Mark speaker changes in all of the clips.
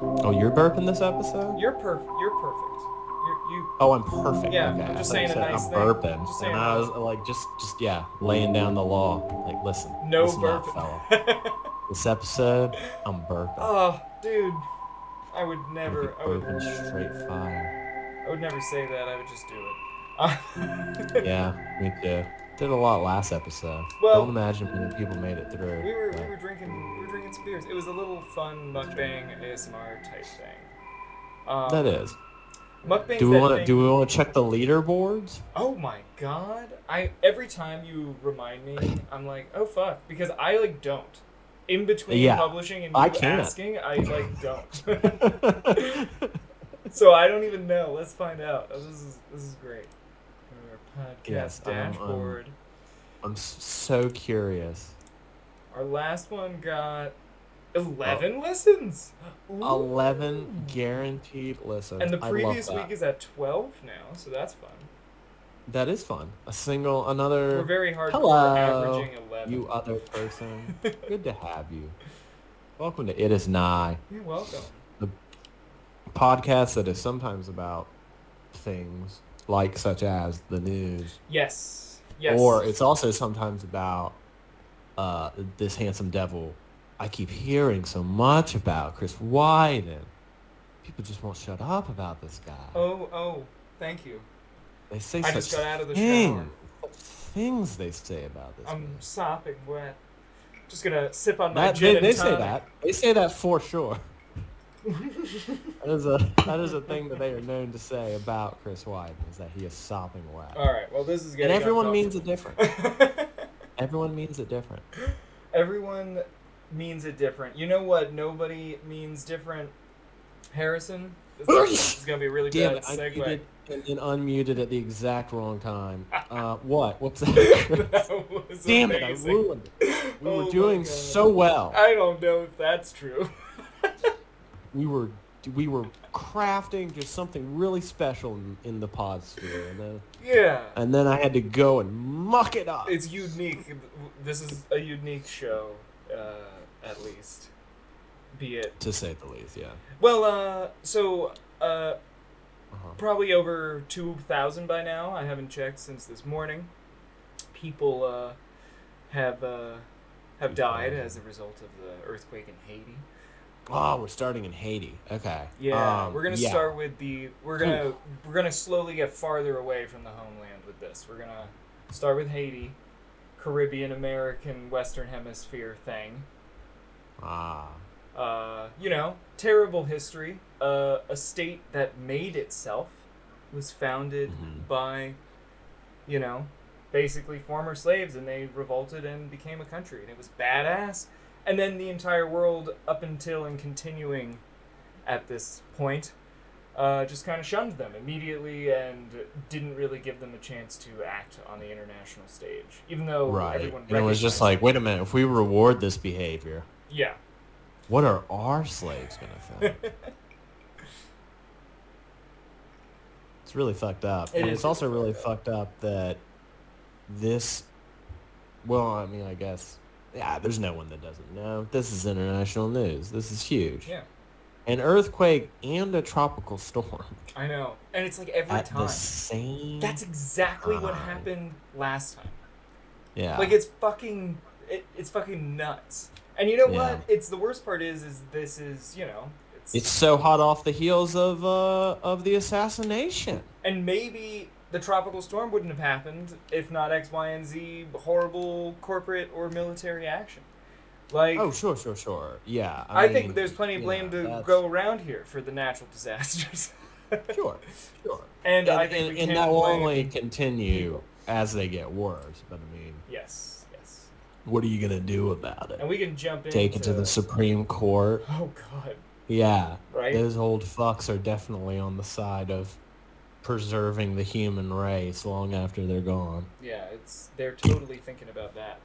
Speaker 1: Oh, you're burping this episode?
Speaker 2: You're perfect. You're perfect. You're, you.
Speaker 1: Oh, I'm perfect.
Speaker 2: Yeah,
Speaker 1: okay.
Speaker 2: I'm just saying a nice
Speaker 1: I'm
Speaker 2: thing.
Speaker 1: burping,
Speaker 2: Just
Speaker 1: and I was like, just, just yeah, laying down the law. Like, listen,
Speaker 2: No
Speaker 1: listen up, fella.
Speaker 2: burping.
Speaker 1: This episode, I'm burping.
Speaker 2: oh, dude. I would never. I would,
Speaker 1: burping straight fire.
Speaker 2: I would never say that. I would just do it.
Speaker 1: Yeah, me too. Did a lot last episode.
Speaker 2: Well-
Speaker 1: Don't imagine people made it through.
Speaker 2: we were we were drinking we were drinking some beers. It was a little fun mukbang ASMR type thing. Um,
Speaker 1: That is.
Speaker 2: Mukbang's
Speaker 1: Do we want to do we want to check the leaderboards?
Speaker 2: Oh my god! I every time you remind me, I'm like, oh fuck, because I like don't. In between
Speaker 1: Yeah,
Speaker 2: publishing and you
Speaker 1: I can't.
Speaker 2: asking, I like don't. so I don't even know. Let's find out. Oh, this is this is great. Podcast
Speaker 1: Yes, um,
Speaker 2: dashboard.
Speaker 1: I'm s- so curious.
Speaker 2: Our last one got eleven listens. Ooh.
Speaker 1: Eleven guaranteed listens.
Speaker 2: And the previous week is at twelve now, so that's fun.
Speaker 1: That is fun. A single, another.
Speaker 2: We're very hard
Speaker 1: Hello,
Speaker 2: averaging eleven.
Speaker 1: You other person. Good to have you. Welcome to It Is Nigh,
Speaker 2: You're welcome.
Speaker 1: The podcast that is sometimes about things like such as the news,
Speaker 2: Yes. Yes.
Speaker 1: or it's also sometimes about uh, this handsome devil. I keep hearing so much about Chris Wyden. People just won't shut up about this guy.
Speaker 2: Oh, oh, thank you.
Speaker 1: They say
Speaker 2: I
Speaker 1: such
Speaker 2: just got out of the
Speaker 1: things,
Speaker 2: shower.
Speaker 1: things they say about this.
Speaker 2: I'm
Speaker 1: man.
Speaker 2: sopping wet. Just gonna sip on my
Speaker 1: That,
Speaker 2: gin
Speaker 1: they, they say that. They say that for sure. That is a that is a thing that they are known to say about Chris Wyden is that he is sopping wet.
Speaker 2: All right. Well, this is
Speaker 1: and everyone means it different. Everyone means it different.
Speaker 2: everyone means it different. You know what? Nobody means different. Harrison. This, this is gonna be a really
Speaker 1: Damn
Speaker 2: bad
Speaker 1: it! I
Speaker 2: segue.
Speaker 1: and, and unmuted at the exact wrong time. Uh, what? What's that?
Speaker 2: that was
Speaker 1: Damn it! I ruined it. We
Speaker 2: Oh
Speaker 1: were doing so well.
Speaker 2: I don't know if that's true.
Speaker 1: we were we were crafting just something really special in, in the pod sphere, and then,
Speaker 2: yeah.
Speaker 1: and then I had to go and muck it up.
Speaker 2: It's unique. This is a unique show, uh, at least. Be it.
Speaker 1: to say the least, yeah.
Speaker 2: Well, uh, so, uh,
Speaker 1: Uh-huh.
Speaker 2: probably over 2,000 by now. I haven't checked since this morning. People, uh, have, uh, have died as a result of the earthquake in Haiti.
Speaker 1: Oh, we're starting in Haiti. Okay.
Speaker 2: Yeah,
Speaker 1: Um,
Speaker 2: we're gonna
Speaker 1: yeah.
Speaker 2: start with the. We're gonna we're gonna slowly get farther away from the homeland with this. We're gonna start with Haiti, Caribbean American Western Hemisphere thing.
Speaker 1: Ah.
Speaker 2: Uh, you know, terrible history. Uh, a state that made itself was founded
Speaker 1: Mhm.
Speaker 2: by, you know, basically former slaves, and they revolted and became a country, and it was badass. And then the entire world, up until and continuing at this point, uh, just kind of shunned them immediately and didn't really give them a chance to act on the international stage, even though
Speaker 1: Right.
Speaker 2: everyone
Speaker 1: And it was just like, wait a minute, if we reward this behavior,
Speaker 2: yeah.
Speaker 1: what are our slaves gonna think? it's really fucked up.
Speaker 2: It
Speaker 1: and it's also
Speaker 2: really fucked
Speaker 1: fucked up that this well, I mean I guess yeah, there's no one that doesn't know. This is international news. This is huge.
Speaker 2: Yeah,
Speaker 1: An earthquake and a tropical storm
Speaker 2: I know, and it's like every
Speaker 1: at
Speaker 2: time.
Speaker 1: the same
Speaker 2: That's exactly what happened last time.
Speaker 1: Yeah.
Speaker 2: Like it's fucking, it, it's fucking nuts. And you know
Speaker 1: Yeah.
Speaker 2: what? It's the worst part is, is this is you know, it's,
Speaker 1: It's so hot off the heels of uh of the assassination.
Speaker 2: and maybe the tropical storm wouldn't have happened if not X, Y, and Z horrible corporate or military action. Like,
Speaker 1: Oh, sure, sure, sure. Yeah.
Speaker 2: I,
Speaker 1: mean,
Speaker 2: think there's plenty of blame
Speaker 1: know,
Speaker 2: to
Speaker 1: that's-
Speaker 2: go around here for the natural disasters.
Speaker 1: Sure, sure.
Speaker 2: and,
Speaker 1: And,
Speaker 2: I think
Speaker 1: and, and that will only continue as they get worse. But I mean,
Speaker 2: Yes, yes.
Speaker 1: what are you gonna do about it?
Speaker 2: And we can jump into
Speaker 1: Take it to the Supreme Court?
Speaker 2: Oh God,
Speaker 1: Yeah.
Speaker 2: right?
Speaker 1: Those old fucks are definitely on the side of preserving the human race long after they're gone.
Speaker 2: Yeah, it's they're totally thinking about that.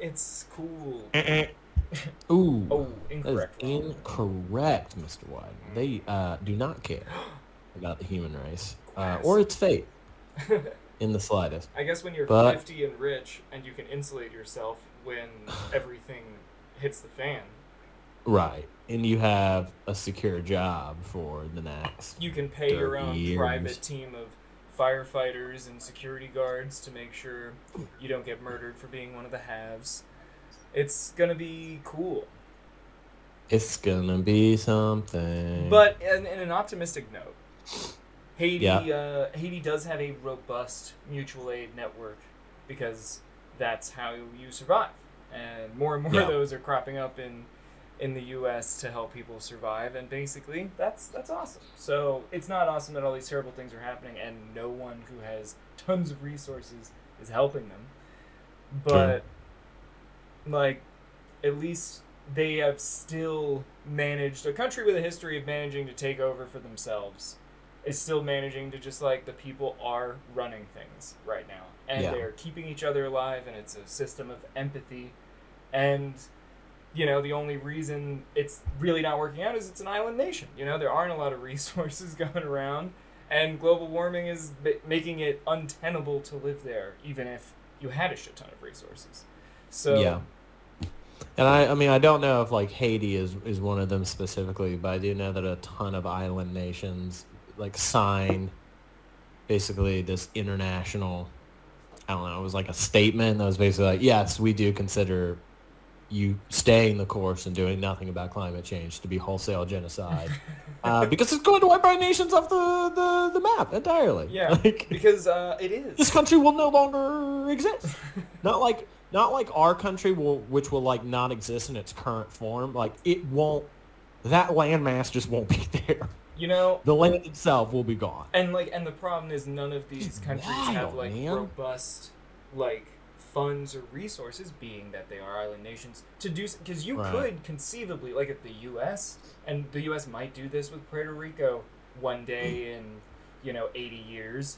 Speaker 2: It's cool.
Speaker 1: Ooh.
Speaker 2: Oh, incorrect.
Speaker 1: Incorrect, Mr. Wyden. They uh, do not care about the human race uh, or its fate in the slightest.
Speaker 2: I guess when you're
Speaker 1: But-
Speaker 2: 50 and rich and you can insulate yourself when everything hits the fan,
Speaker 1: Right. And you have a secure job for the next.
Speaker 2: You can pay your own
Speaker 1: Years.
Speaker 2: private team of firefighters and security guards to make sure you don't get murdered for being one of the halves. It's gonna be cool.
Speaker 1: It's gonna be something.
Speaker 2: But in, in an optimistic note, Haiti
Speaker 1: Yeah.
Speaker 2: uh, Haiti does have a robust mutual aid network because that's how you survive, and more and more
Speaker 1: Yeah.
Speaker 2: of those are cropping up in in the U.S. to help people survive, and basically that's that's awesome. So it's not awesome that all these terrible things are happening and no one who has tons of resources is helping them, but like at least they have still managed a country with a history of managing to take over for themselves is still managing to just like the people are running things right now and
Speaker 1: Yeah.
Speaker 2: they're keeping each other alive and it's a system of empathy and you know the only reason it's really not working out is it's an island nation you know there aren't a lot of resources going around and global warming is ba- making it untenable to live there even if you had a shit ton of resources so
Speaker 1: yeah. And I, I mean, I don't know if like Haiti is is one of them specifically, but I do know that a ton of island nations like signed basically this international. I don't know. It was like a statement that was basically like, yes, we do consider you staying the course and doing nothing about climate change to be wholesale genocide, uh, because it's going to wipe our nations off the, the, the map entirely.
Speaker 2: yeah
Speaker 1: Like,
Speaker 2: because uh, it
Speaker 1: this country will no longer exist. not like not like our country will which will like not exist in its current form. Like it won't that landmass just won't be there.
Speaker 2: you know
Speaker 1: The land itself will be gone.
Speaker 2: And like, and the problem is none of these countries have like
Speaker 1: man.
Speaker 2: robust like funds or resources, being that they are island nations, to do because you
Speaker 1: Right.
Speaker 2: could conceivably like if the U.S. and the U.S. might do this with Puerto Rico one day mm. in you know eighty years.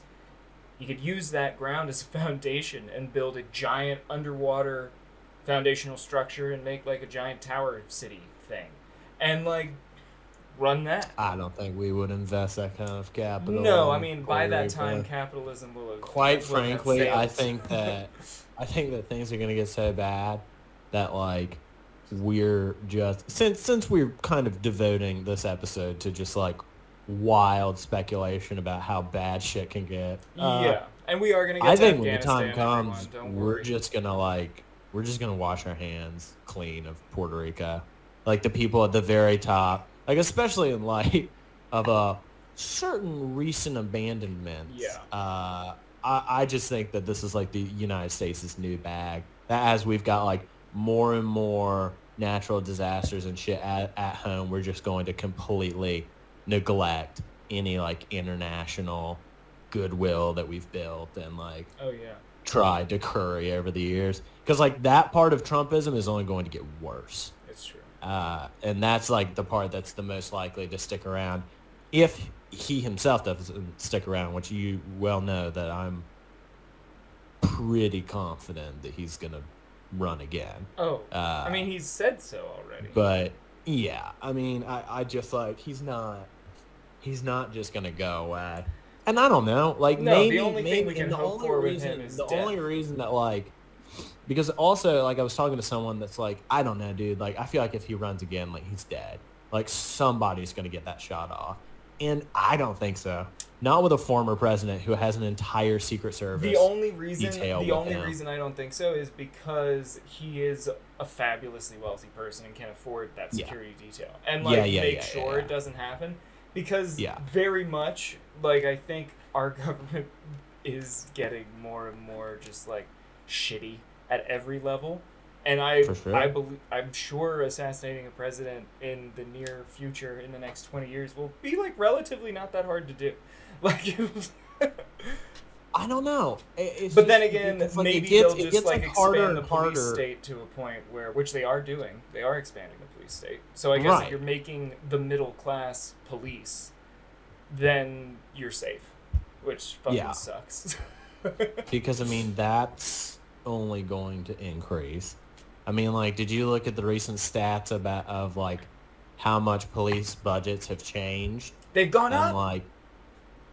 Speaker 2: You could use that ground as a foundation and build a giant underwater foundational structure and make like a giant tower city thing, and like run that.
Speaker 1: I don't think we would invest that kind of capital.
Speaker 2: No, I mean by that time, capitalism will have.
Speaker 1: quite
Speaker 2: will have
Speaker 1: frankly, I think that I think that things are gonna get so bad that like we're just since since we're kind of devoting this episode to just like wild speculation about how bad shit can get. uh,
Speaker 2: yeah, and we are gonna get.
Speaker 1: I think when the time comes,
Speaker 2: everyone,
Speaker 1: we're just gonna like we're just gonna wash our hands clean of Puerto Rico, like the people at the very top, like especially in light of a certain recent abandonment.
Speaker 2: Yeah.
Speaker 1: Uh, I I just think that this is like the United States' new bag. That as we've got like more and more natural disasters and shit at, at home, we're just going to completely neglect any like international goodwill that we've built and like
Speaker 2: Oh yeah.
Speaker 1: tried to curry over the years because like that part of trumpism is only going to get worse. Uh, and that's like the part that's the most likely to stick around if he himself doesn't stick around which you well know that i'm pretty confident that he's gonna run again
Speaker 2: Oh,
Speaker 1: uh,
Speaker 2: I mean, he's said so already.
Speaker 1: but yeah, I mean, I, I just like he's not he's not just gonna go away. And I don't know, like
Speaker 2: No, the
Speaker 1: maybe
Speaker 2: thing
Speaker 1: maybe
Speaker 2: we can
Speaker 1: the
Speaker 2: hope
Speaker 1: only
Speaker 2: for with
Speaker 1: reason,
Speaker 2: him is
Speaker 1: the
Speaker 2: death.
Speaker 1: only reason that like because also like I was talking to someone that's like I don't know, dude. Like I feel like if he runs again, like he's dead. Like somebody's gonna get that shot off, and I don't think so. Not with a former president who has an entire Secret Service.
Speaker 2: the only reason,
Speaker 1: detail
Speaker 2: the only
Speaker 1: him.
Speaker 2: reason I don't think so is because he is a fabulously wealthy person and can afford that
Speaker 1: Yeah.
Speaker 2: security detail, and
Speaker 1: Yeah,
Speaker 2: like
Speaker 1: yeah,
Speaker 2: make
Speaker 1: yeah,
Speaker 2: sure
Speaker 1: yeah.
Speaker 2: it doesn't happen. Because
Speaker 1: Yeah.
Speaker 2: very much, like I think our government is getting more and more just like shitty at every level. And I,
Speaker 1: sure.
Speaker 2: I believe, I'm sure assassinating a president in the near future, in the next twenty years, will be like relatively not that hard to do. Like,
Speaker 1: I don't know. It's
Speaker 2: but
Speaker 1: just-
Speaker 2: then again,
Speaker 1: like it
Speaker 2: maybe
Speaker 1: gets-
Speaker 2: they'll
Speaker 1: it
Speaker 2: just
Speaker 1: gets,
Speaker 2: like,
Speaker 1: harder
Speaker 2: expand the police state to a point where, which they are doing, they are expanding the police state. So I guess
Speaker 1: Right.
Speaker 2: if you're making the middle class police, then you're safe, which fucking
Speaker 1: Yeah.
Speaker 2: sucks.
Speaker 1: because I mean that's only going to increase. I mean, like, did you look at the recent stats about of like how much police budgets have changed
Speaker 2: They've gone
Speaker 1: and
Speaker 2: up.
Speaker 1: like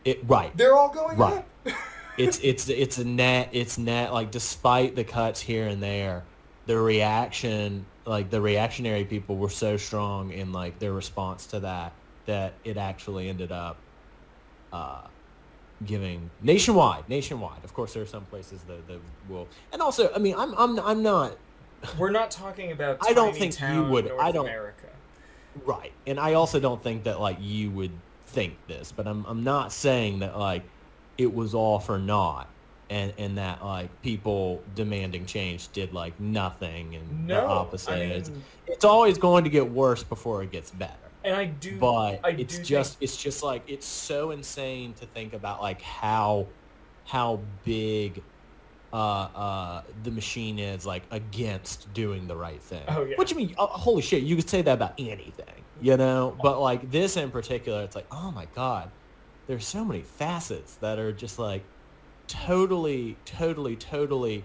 Speaker 1: it right?
Speaker 2: They're all going
Speaker 1: Right.
Speaker 2: up.
Speaker 1: It's it's it's a net it's net like despite the cuts here and there, the reaction, like the reactionary people were so strong in like their response to that that it actually ended up uh, giving nationwide, nationwide. Of course, there are some places that, that will, and also, I mean, I'm I'm I'm not
Speaker 2: We're not talking about.
Speaker 1: I don't think you would-
Speaker 2: North
Speaker 1: I don't-
Speaker 2: America.
Speaker 1: Right. And I also don't think that like you would think this, but I'm I'm not saying that like it was all for naught and and that like people demanding change did like nothing and the opposite.
Speaker 2: I
Speaker 1: it's, it's always going to get worse before it gets better.
Speaker 2: And I do.
Speaker 1: But
Speaker 2: I
Speaker 1: it's
Speaker 2: do
Speaker 1: just
Speaker 2: Think,
Speaker 1: it's just like it's so insane to think about like how how big uh, uh, the machine is like against doing the right thing.
Speaker 2: Oh, yeah.
Speaker 1: Which I mean, uh, holy shit, you could say that about anything, you know. But like this in particular, it's like, oh my god, there's so many facets that are just like totally, totally, totally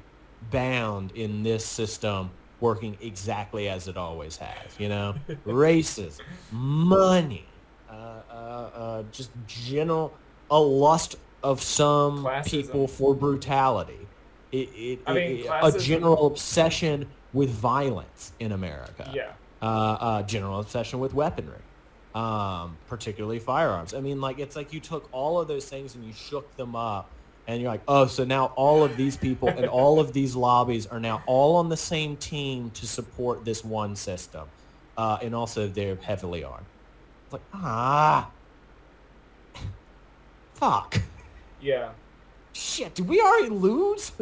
Speaker 1: bound in this system working exactly as it always has. You know, races, money, uh, uh, uh, just general a lust of some
Speaker 2: Classism.
Speaker 1: people for brutality. It, it,
Speaker 2: I mean,
Speaker 1: it- a general obsession with violence in America.
Speaker 2: yeah.
Speaker 1: Uh, uh, general obsession with weaponry, um, particularly firearms. I mean, like it's like you took all of those things and you shook them up, and you're like, oh, so now all of these people and all of these lobbies are now all on the same team to support this one system, uh, and also they're heavily armed. It's like ah, fuck,
Speaker 2: Yeah.
Speaker 1: shit. Did we already lose?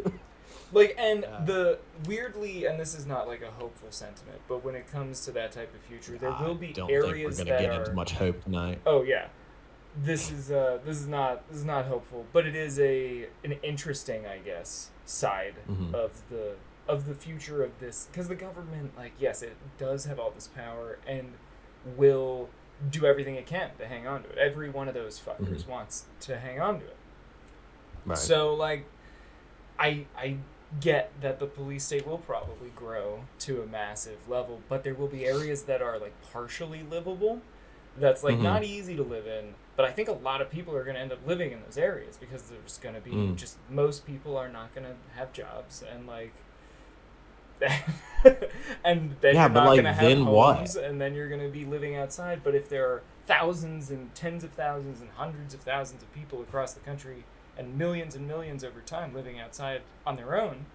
Speaker 2: Like and
Speaker 1: Yeah.
Speaker 2: the weirdly, and this is not like a hopeful sentiment, but when it comes to that type of future, there will be
Speaker 1: I don't
Speaker 2: areas
Speaker 1: think we're gonna
Speaker 2: that
Speaker 1: get
Speaker 2: are.
Speaker 1: into much hope tonight.
Speaker 2: Oh yeah, this is uh this is not this is not hopeful, but it is a an interesting, I guess, side
Speaker 1: Mhm.
Speaker 2: of the of the future of this because the government, like, yes, it does have all this power and will do everything it can to hang on to it. Every one of those fuckers wants to hang on to it.
Speaker 1: Right.
Speaker 2: So like, I I get that the police state will probably grow to a massive level, but there will be areas that are like partially livable. That's like
Speaker 1: Mhm.
Speaker 2: not easy to live in, but I think a lot of people are going to end up living in those areas because there's going to be
Speaker 1: Mm.
Speaker 2: just most people are not going to have jobs and like. and then
Speaker 1: Yeah,
Speaker 2: you're
Speaker 1: but,
Speaker 2: not
Speaker 1: like,
Speaker 2: going to have
Speaker 1: then what?
Speaker 2: and then you're going to be living outside. But if there are thousands and tens of thousands and hundreds of thousands of people across the country and millions and millions over time living outside on their own,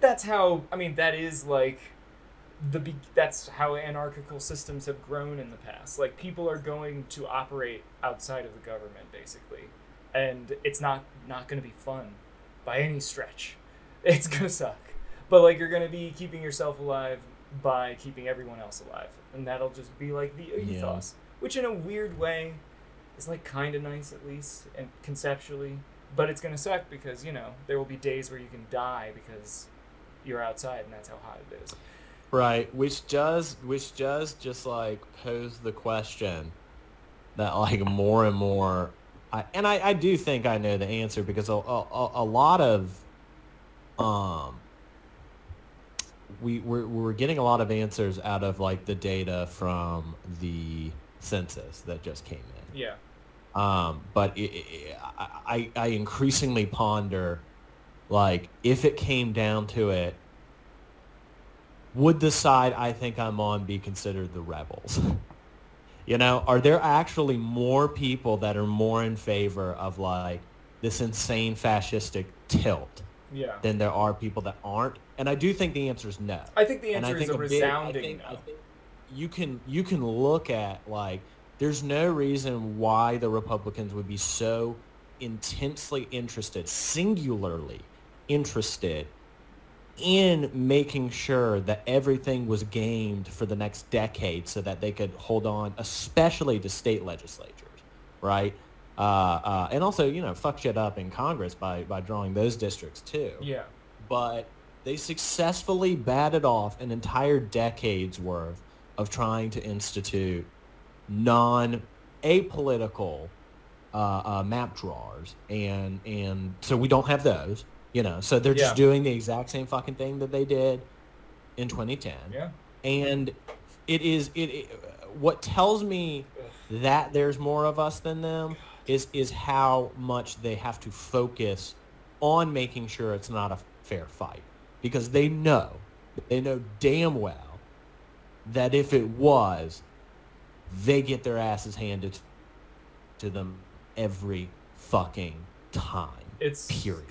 Speaker 2: that's how I mean that is like the be- that's how anarchical systems have grown in the past. Like people are going to operate outside of the government basically. And it's not not going to be fun by any stretch. It's going to suck. But like you're going to be keeping yourself alive by keeping everyone else alive. And that'll just be like the
Speaker 1: Yeah.
Speaker 2: ethos, which in a weird way is like kind of nice at least and conceptually, but it's going to suck because, you know, there will be days where you can die because you're outside and that's how hot it is.
Speaker 1: Right, which does which does just like pose the question that like more and more, I, and I, I do think I know the answer because a, a, a lot of, um, we we're, we're getting a lot of answers out of like the data from the census that just came in.
Speaker 2: Yeah.
Speaker 1: Um, but it, it, I, I I increasingly ponder, like, if it came down to it, would the side I think I'm on be considered the rebels? you know, are there actually more people that are more in favor of like this insane fascistic tilt
Speaker 2: Yeah.
Speaker 1: than there are people that aren't? And I do think the answer is no
Speaker 2: I think the
Speaker 1: I
Speaker 2: answer is a
Speaker 1: a big- I
Speaker 2: resounding
Speaker 1: think- I
Speaker 2: no.
Speaker 1: think you can you can look at like there's no reason why the Republicans would be so intensely interested, singularly interested in making sure that everything was gamed for the next decade so that they could hold on, especially to state legislatures, right? Uh, uh, and also, you know, fuck shit up in Congress by, by drawing those districts too
Speaker 2: Yeah.
Speaker 1: but they successfully batted off an entire decade's worth of trying to institute non apolitical uh, uh, map drawers, and and so we don't have those. You know, so they're
Speaker 2: Yeah.
Speaker 1: just doing the exact same fucking thing that they did in 2010
Speaker 2: Yeah.
Speaker 1: and it is it, it what tells me that there's more of us than them is is how much they have to focus on making sure it's not a fair fight because they know They know damn well that if it was, they get their asses handed to them every fucking time.
Speaker 2: It's
Speaker 1: Period.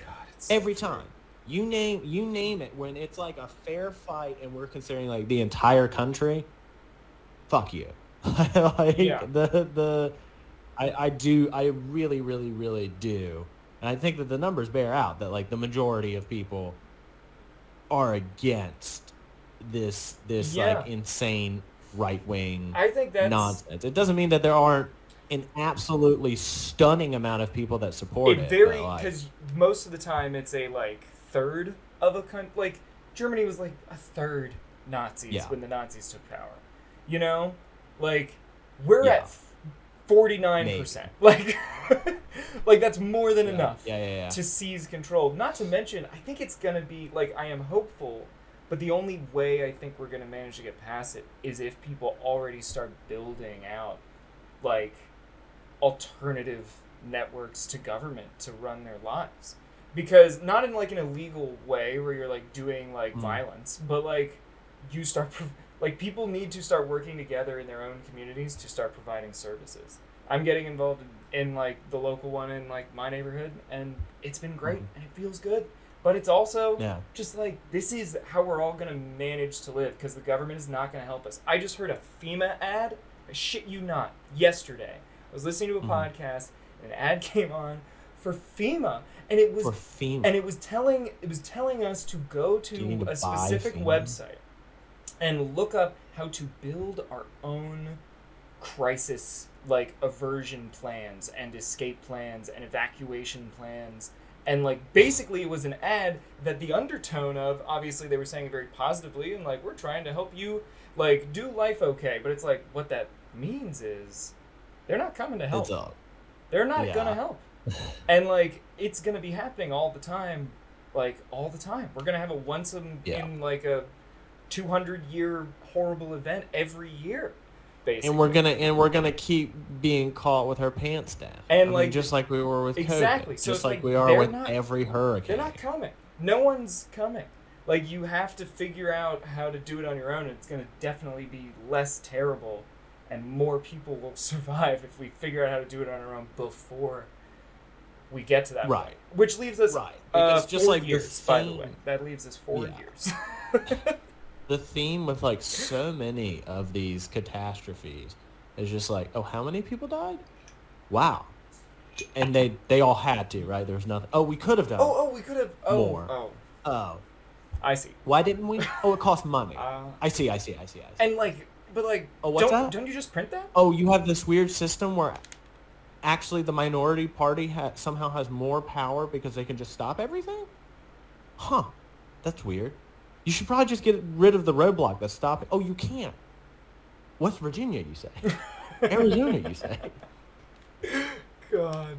Speaker 1: Every time. You name you name it when it's like a fair fight and we're considering like the entire country. Fuck you. like
Speaker 2: Yeah.
Speaker 1: the the I, I do I really really really do. And I think that the numbers bear out that like the majority of people are against this this
Speaker 2: Yeah.
Speaker 1: like insane right wing
Speaker 2: I think that's
Speaker 1: nonsense. It doesn't mean that there aren't an absolutely stunning amount of people that support it.
Speaker 2: it very
Speaker 1: but, like-
Speaker 2: because most of the time it's a like third of a country. Like Germany was like a third Nazis
Speaker 1: Yeah.
Speaker 2: when the Nazis took power. You know, like we're
Speaker 1: Yeah.
Speaker 2: at forty nine percent. Like, like that's more than
Speaker 1: Yeah.
Speaker 2: enough to seize control. Not to mention, I think it's gonna be like I am hopeful. But the only way I think we're gonna manage to get past it is if people already start building out like alternative networks to government to run their lives because not in like an illegal way where you're like doing like
Speaker 1: Mm.
Speaker 2: violence but like you start prov- like people need to start working together in their own communities to start providing services i'm getting involved in, in like the local one in like my neighborhood and it's been great
Speaker 1: Mhm.
Speaker 2: and it feels good but it's also
Speaker 1: Yeah.
Speaker 2: just like this is how we're all going to manage to live because the government is not going to help us i just heard a fema ad i shit you not yesterday i was listening to a
Speaker 1: Mhm.
Speaker 2: podcast and an ad came on for fema and it was
Speaker 1: For FEMA.
Speaker 2: and it was telling it was telling us to go
Speaker 1: Do you need
Speaker 2: to
Speaker 1: to
Speaker 2: a specific
Speaker 1: FEMA?
Speaker 2: website and look up how to build our own crisis like aversion plans and escape plans and evacuation plans and like basically it was an ad that the undertone of obviously they were saying it very positively and like we're trying to help you like do life okay but it's like what that means is they're not coming to help they're not
Speaker 1: Yeah.
Speaker 2: gonna help. and like it's gonna be happening all the time, like all the time. We're gonna have a once in,
Speaker 1: Yeah.
Speaker 2: in like a two hundred year horrible event every year, basically.
Speaker 1: And we're gonna and we're gonna keep being caught with our pants down.
Speaker 2: And,
Speaker 1: I mean,
Speaker 2: like-
Speaker 1: just like we were with
Speaker 2: Exactly.
Speaker 1: COVID.
Speaker 2: So
Speaker 1: just like,
Speaker 2: like
Speaker 1: we are with
Speaker 2: not-
Speaker 1: every hurricane.
Speaker 2: They're not coming. No one's coming. Like you have to figure out how to do it on your own. It's gonna definitely be less terrible, and more people will survive if we figure out how to do it on our own before we get to that
Speaker 1: Right.
Speaker 2: point. Which leaves us
Speaker 1: Right.
Speaker 2: Uh,
Speaker 1: just
Speaker 2: four
Speaker 1: like the
Speaker 2: years, by the way. That leaves us four
Speaker 1: Yeah.
Speaker 2: years.
Speaker 1: the theme with like so many of these catastrophes is just like, oh, how many people died? Wow. And they they all had to, right? There's nothing. Oh, we could have done.
Speaker 2: oh, oh, we could have. Oh,
Speaker 1: More.
Speaker 2: oh,
Speaker 1: oh,
Speaker 2: I see.
Speaker 1: why didn't we? Oh, it cost money.
Speaker 2: Uh,
Speaker 1: I see. I see. I see. I see.
Speaker 2: and like, but like,
Speaker 1: Oh, what's
Speaker 2: don't
Speaker 1: that?
Speaker 2: don't you just print that?
Speaker 1: oh, you have this weird system where actually the minority party ha- somehow has more power because they can just stop everything? Huh. That's weird. You should probably just get rid of the roadblock that's stopping. Oh, you can't. West Virginia, you say. Arizona, you say.
Speaker 2: God.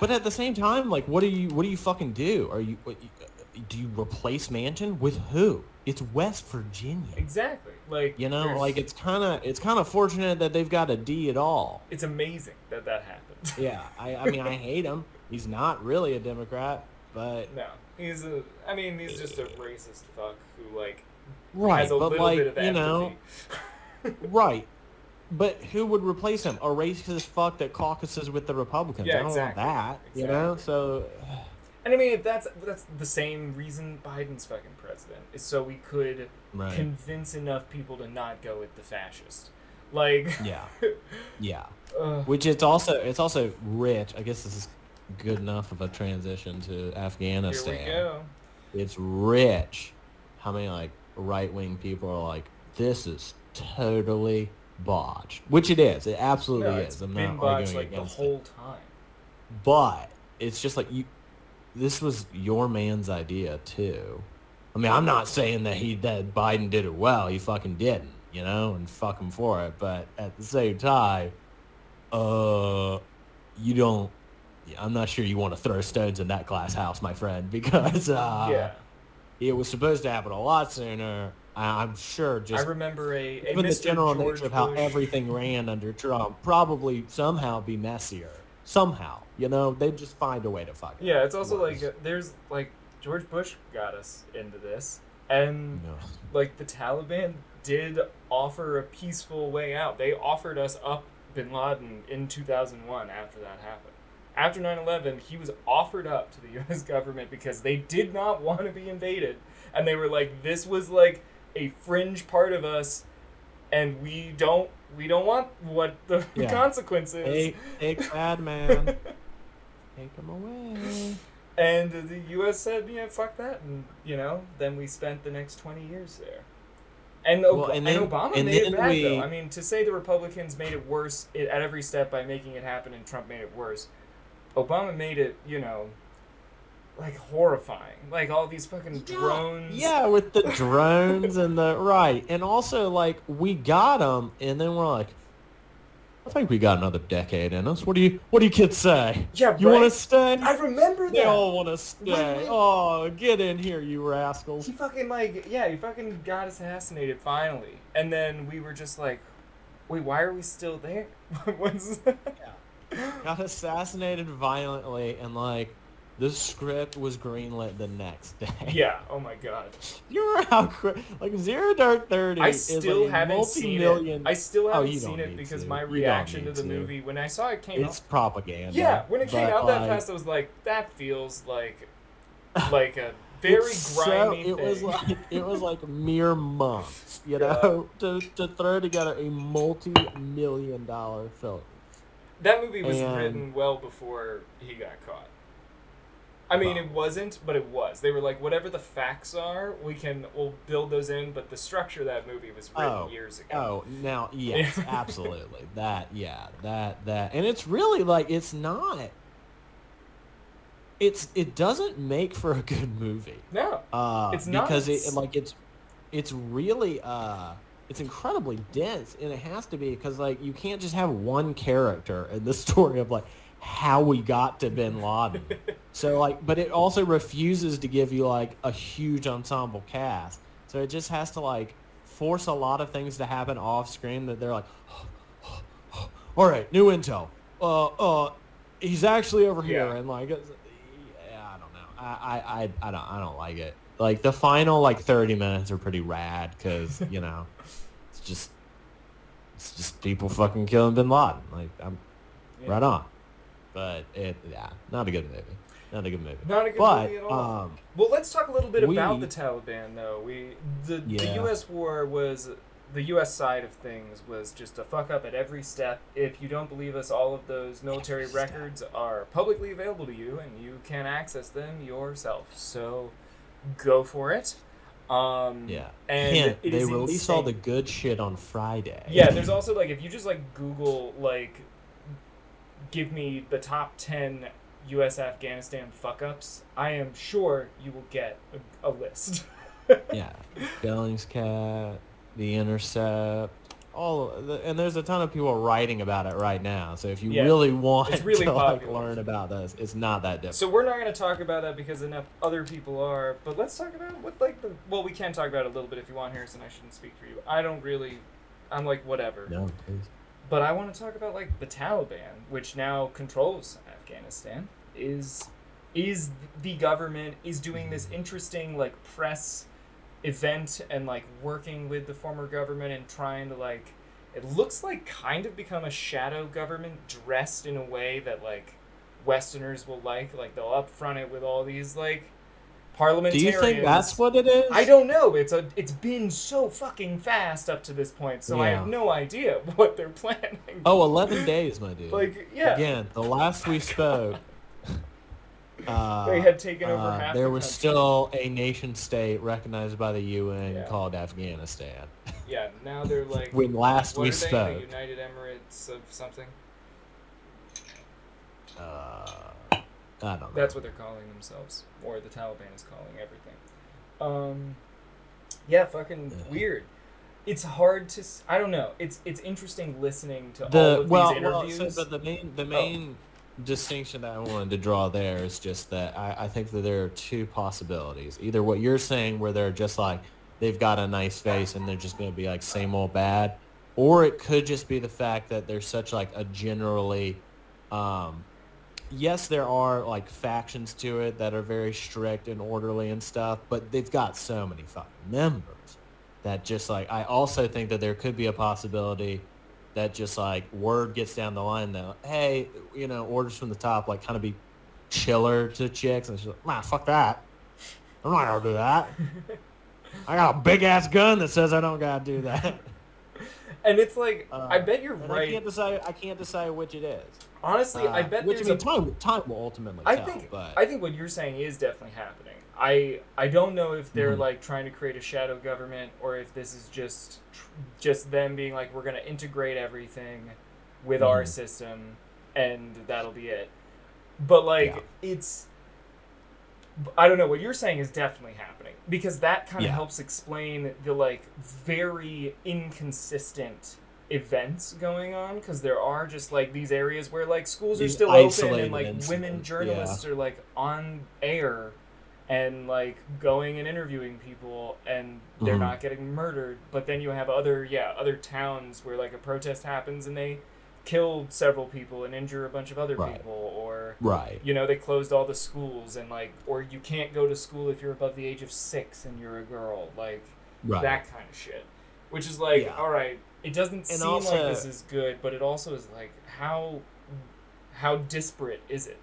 Speaker 1: But at the same time, like, what do you what do you fucking do? Are you you- uh, do you replace Manchin with who? It's West Virginia.
Speaker 2: Exactly. Like
Speaker 1: You know, like it's kind of it's kind of fortunate that they've got a D at all.
Speaker 2: it's amazing that that happened.
Speaker 1: Yeah, I, I mean, I hate him. He's not really a Democrat, but
Speaker 2: no, he's a. I mean, he's just a racist fuck who like
Speaker 1: right,
Speaker 2: has a
Speaker 1: but
Speaker 2: little
Speaker 1: like
Speaker 2: bit of
Speaker 1: you know,
Speaker 2: empathy.
Speaker 1: right. But who would replace him? A racist fuck that caucuses with the Republicans.
Speaker 2: Yeah,
Speaker 1: I don't
Speaker 2: exactly.
Speaker 1: want that. You know,
Speaker 2: Exactly.
Speaker 1: so
Speaker 2: And I mean, that's that's the same reason Biden's fucking president is so we could
Speaker 1: right.
Speaker 2: convince enough people to not go with the fascist. Like,
Speaker 1: yeah, yeah.
Speaker 2: ugh.
Speaker 1: Which it's also it's also rich. I guess this is good enough of a transition to
Speaker 2: here
Speaker 1: Afghanistan.
Speaker 2: we go.
Speaker 1: It's rich. How many like right wing people are like, this is totally botched, which it is. It absolutely
Speaker 2: No,
Speaker 1: is. I'm
Speaker 2: been
Speaker 1: not arguing
Speaker 2: like the
Speaker 1: against it.
Speaker 2: whole time.
Speaker 1: But it's just like you. This was your man's idea too. I mean, I'm not saying that he that Biden did it well. He fucking didn't, you know, and fuck him for it. But at the same time, uh, you don't. I'm not sure you want to throw stones in that glass house, my friend, because uh,
Speaker 2: yeah,
Speaker 1: it was supposed to happen a lot sooner. I'm sure Just I
Speaker 2: remember a, a
Speaker 1: even the general
Speaker 2: George
Speaker 1: nature of how
Speaker 2: Bush-
Speaker 1: everything ran under Trump probably somehow be messier. Somehow, you know, they just find a way to fuck. it.
Speaker 2: Yeah, it's also
Speaker 1: was.
Speaker 2: like there's like George Bush got us into this, and
Speaker 1: No.
Speaker 2: like the Taliban did offer a peaceful way out. They offered us up Bin Laden in 2001 after that happened. After 9/11, he was offered up to the U.S. government because they did not want to be invaded, and they were like, "This was like a fringe part of us, and we don't we don't want what the
Speaker 1: Yeah.
Speaker 2: consequences."
Speaker 1: Take, take bad man. Take them away.
Speaker 2: And the U.S. said, "Yeah, fuck that," and you know, then we spent the next twenty years there. And, Ob-
Speaker 1: Well, and
Speaker 2: and, Obama
Speaker 1: and
Speaker 2: made it bad
Speaker 1: we-
Speaker 2: though. I mean, to say the Republicans made it worse at every step by making it happen, and Trump made it worse. Obama made it, you know, like horrifying. Like all these fucking drones.
Speaker 1: Yeah, with the drones and the right, and also like we got them, and then we're like, I think we got another decade in us. What do you What do you kids say?
Speaker 2: Yeah,
Speaker 1: you want to stay?
Speaker 2: I remember
Speaker 1: They all want to stay.
Speaker 2: Right.
Speaker 1: Oh, get in here, you rascals!
Speaker 2: He fucking like yeah, he fucking got assassinated finally, and then we were just like, wait, why are we still there? What's
Speaker 1: Got assassinated violently, and like the script was greenlit the next day.
Speaker 2: Yeah. Oh my god.
Speaker 1: You remember how cra- like Zero Dark Thirty
Speaker 2: I
Speaker 1: is
Speaker 2: still
Speaker 1: like a
Speaker 2: haven't seen it.
Speaker 1: multi-million.
Speaker 2: I still
Speaker 1: Oh,
Speaker 2: haven't
Speaker 1: you
Speaker 2: seen it because
Speaker 1: to.
Speaker 2: my reaction to the
Speaker 1: to.
Speaker 2: movie when I saw it came out
Speaker 1: It's
Speaker 2: out.
Speaker 1: propaganda.
Speaker 2: Yeah, when it came out that
Speaker 1: like,
Speaker 2: fast, I was like, that feels like like a very grimy
Speaker 1: so, it was
Speaker 2: thing.
Speaker 1: like it was like mere months, you
Speaker 2: Yeah.
Speaker 1: know, to, to throw together a multi-million dollar film.
Speaker 2: that movie was
Speaker 1: and-
Speaker 2: written well before he got caught. I mean, it wasn't, but it was. They were like, whatever the facts are, we can we'll build those in. But the structure of that movie was written
Speaker 1: Oh,
Speaker 2: years ago.
Speaker 1: Oh, now yes, absolutely. That yeah, that that and it's really like it's not it's it doesn't make for a good movie.
Speaker 2: No,
Speaker 1: Uh
Speaker 2: It's not.
Speaker 1: because
Speaker 2: It's-
Speaker 1: it like it's it's really uh it's incredibly dense and it has to be because like you can't just have one character in the story of like how we got to bin Laden. so like but it also refuses to give you like a huge ensemble cast. So it just has to like force a lot of things to happen off screen that they're like all right, new intel. Uh uh he's actually over here
Speaker 2: Yeah.
Speaker 1: and like yeah, I don't know. I, I, I, I don't I don't like it. Like the final like 30 minutes are pretty rad because you know it's just it's just people fucking killing Bin Laden. Like I'm
Speaker 2: Yeah.
Speaker 1: right on, but it yeah not a good movie. Not a good movie.
Speaker 2: Not a good
Speaker 1: but
Speaker 2: movie at all.
Speaker 1: um
Speaker 2: Well, let's talk a little bit
Speaker 1: We-
Speaker 2: about the Taliban, though. We the, the U.S. war was the U.S. side of things was just a fuck up at every step. If you don't believe us, all of those military records are publicly available to you, and you can access them yourself. So, go for it. Um,
Speaker 1: yeah.
Speaker 2: and it
Speaker 1: they release all the good shit on Friday.
Speaker 2: Yeah, there's also like if you just like Google like, give me the top ten U.S. Afghanistan fuck ups, I am sure you will get a, a list.
Speaker 1: yeah, Bellingcat, The Intercept, all the, and there's a ton of people writing about it right now. So if you
Speaker 2: Yeah,
Speaker 1: really want
Speaker 2: really
Speaker 1: to like learn about this, it's not that difficult.
Speaker 2: So we're not going to talk about that because enough other people are. But let's talk about what like the well, we can talk about it a little bit if you want, Harrison. I shouldn't speak for you. I don't really. I'm like whatever.
Speaker 1: no, please.
Speaker 2: But I want to talk about like the Taliban, which now controls Afghanistan, is is the government is doing this interesting like press event and like working with the former government and trying to like it looks like kind of become a shadow government dressed in a way that like westerners will like like they'll upfront it with all these like
Speaker 1: Do you think that's what it is?
Speaker 2: I don't know. It's a it's been so fucking fast up to this point, so I have no idea what they're planning.
Speaker 1: Oh, 11 days, my dude.
Speaker 2: Like, yeah.
Speaker 1: Again, the last we spoke, uh,
Speaker 2: They had taken over
Speaker 1: uh,
Speaker 2: half
Speaker 1: There
Speaker 2: the
Speaker 1: was
Speaker 2: country.
Speaker 1: still a nation state recognized by the UN
Speaker 2: Yeah.
Speaker 1: called Afghanistan.
Speaker 2: Yeah, now they're like
Speaker 1: When last we
Speaker 2: are they?
Speaker 1: spoke.
Speaker 2: The United Emirates of something.
Speaker 1: Uh, I don't know.
Speaker 2: That's what they're calling themselves, or the Taliban is calling everything. Um, yeah, fucking
Speaker 1: Yeah.
Speaker 2: weird. It's hard to. I don't know. It's it's interesting listening to all of
Speaker 1: well,
Speaker 2: these
Speaker 1: well
Speaker 2: interviews.
Speaker 1: so, but the main the main distinction that I wanted to draw there is just that I, I think that there are two possibilities. Either what you're saying, where they're just like they've got a nice face and they're just going to be like same old bad, or it could just be the fact that there's such like a generally um, yes, there are like factions to it that are very strict and orderly and stuff, but they've got so many fucking members that just like I also think that there could be a possibility that just like word gets down the line that hey, you know, orders from the top like kind of be chiller to chicks and she's like, nah, fuck that. I'm not gonna do that. I got a big ass gun that says I don't gotta do that.
Speaker 2: And it's like
Speaker 1: Uh,
Speaker 2: I bet you're right.
Speaker 1: I can't decide. I can't decide which it is.
Speaker 2: Honestly, I
Speaker 1: Uh,
Speaker 2: bet
Speaker 1: which
Speaker 2: there's
Speaker 1: I mean,
Speaker 2: a
Speaker 1: time time will ultimately
Speaker 2: I
Speaker 1: tell.
Speaker 2: think
Speaker 1: but
Speaker 2: I think what you're saying is definitely happening. I I don't know if they're
Speaker 1: Mhm.
Speaker 2: like trying to create a shadow government or if this is just tr- just them being like we're going to integrate everything with our
Speaker 1: Mhm.
Speaker 2: system and that'll be it. But like
Speaker 1: Yeah.
Speaker 2: it's I don't know what you're saying is definitely happening because that kind of
Speaker 1: Yeah.
Speaker 2: helps explain the like very inconsistent events going on because there are just like these areas where like schools are still open and like women
Speaker 1: incidents,
Speaker 2: journalists are like on air and like going and interviewing people and they're
Speaker 1: Mhm.
Speaker 2: not getting murdered but then you have other yeah other towns where like a protest happens and they kill several people and injure a bunch of other
Speaker 1: Right.
Speaker 2: people or
Speaker 1: right.
Speaker 2: you know they closed all the schools and like or you can't go to school if you're above the age of six and you're a girl like
Speaker 1: Right.
Speaker 2: that kind of shit which is like
Speaker 1: Yeah.
Speaker 2: all right it doesn't
Speaker 1: And
Speaker 2: seem
Speaker 1: also-
Speaker 2: like this is good but it also is like how how disparate is it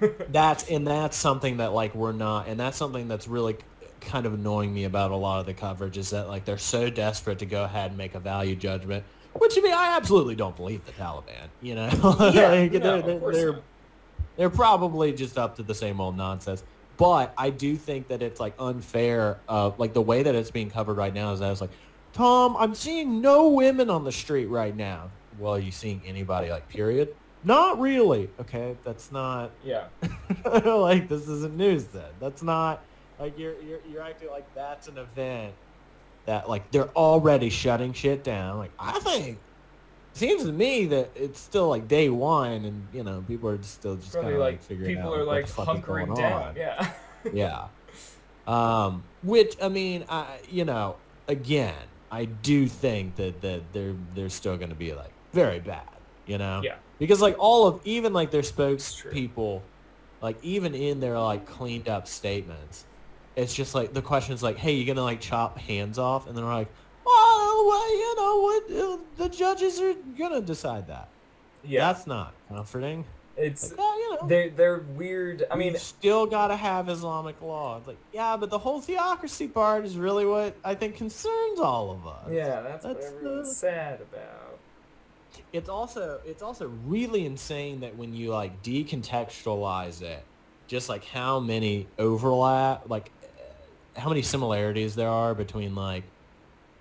Speaker 1: that's and that's something that like we're not, and that's something that's really kind of annoying me about a lot of the coverage is that like they're so desperate to go ahead and make a value judgment. Which I mean, I absolutely don't believe the Taliban. You know,
Speaker 2: yeah
Speaker 1: Like,
Speaker 2: no,
Speaker 1: they're, they're, they're they're probably just up to the same old nonsense. But I do think that it's like unfair. Uh, like the way that it's being covered right now is that it's like, Tom, I'm seeing no women on the street right now. Well, are you seeing anybody like period? Not really. Okay, that's not
Speaker 2: yeah
Speaker 1: like this isn't news then. That's not like you're you're you're acting like that's an event that like they're already shutting shit down. Like I think seems to me that it's still like day one and you know people are still just kind of like,
Speaker 2: like
Speaker 1: figuring
Speaker 2: people
Speaker 1: out
Speaker 2: are like hunkering down
Speaker 1: on.
Speaker 2: yeah
Speaker 1: yeah. Um, which I mean, I you know, again, I do think that that they're they're still going to be like very bad, you know.
Speaker 2: Yeah.
Speaker 1: Because like all of even like their spokespeople, like even in their like cleaned up statements, it's just like the question's like, hey, you gonna like chop hands off, and they're like, well, well you know what, uh, the judges are gonna decide that.
Speaker 2: yeah
Speaker 1: That's not comforting.
Speaker 2: it's
Speaker 1: Like, you know,
Speaker 2: they they're weird i mean
Speaker 1: still gotta have Islamic law. It's like, yeah, but the whole theocracy part is really what I think concerns all of us.
Speaker 2: yeah that's, what
Speaker 1: That's
Speaker 2: everyone's
Speaker 1: the-
Speaker 2: sad about
Speaker 1: It's also it's also really insane that when you like decontextualize it, just like how many overlap, like how many similarities there are between like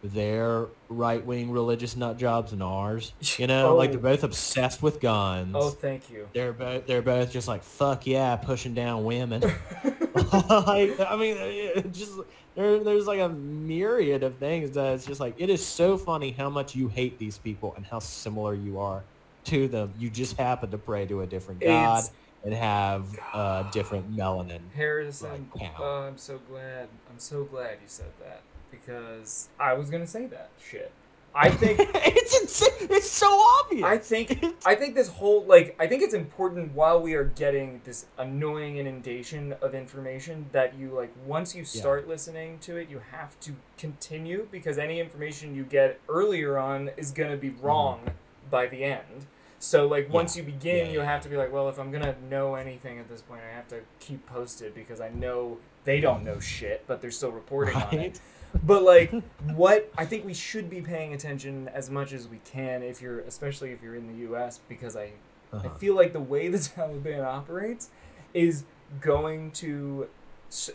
Speaker 1: their right wing religious nut jobs and ours. You know, like
Speaker 2: Oh.
Speaker 1: they're both obsessed with guns.
Speaker 2: oh thank you
Speaker 1: They're both they're both just like fuck yeah, pushing down women. like I mean, uh, just there, there's like a myriad of things that it's just like it is so funny how much you hate these people and how similar you are to them. You just happen to pray to a different god
Speaker 2: It's-
Speaker 1: and have uh, different melanin.
Speaker 2: Harrison,
Speaker 1: Like,
Speaker 2: oh, I'm so glad. I'm so glad you said that because I was gonna say that shit. I think
Speaker 1: it's insane. It's so obvious.
Speaker 2: I think I think this whole like I think it's important while we are getting this annoying inundation of information that you like once you
Speaker 1: Yeah.
Speaker 2: start listening to it you have to continue because any information you get earlier on is going to be wrong by the end. So like once.
Speaker 1: Yeah.
Speaker 2: you begin
Speaker 1: Yeah,
Speaker 2: you
Speaker 1: yeah,
Speaker 2: have to be like well if I'm going to know anything at this point I have to keep posted because I know they don't know shit but they're still reporting on it but like what i think we should be paying attention as much as we can if you're especially if you're in the us because i
Speaker 1: Uh-huh.
Speaker 2: i feel like the way the taliban operates is going to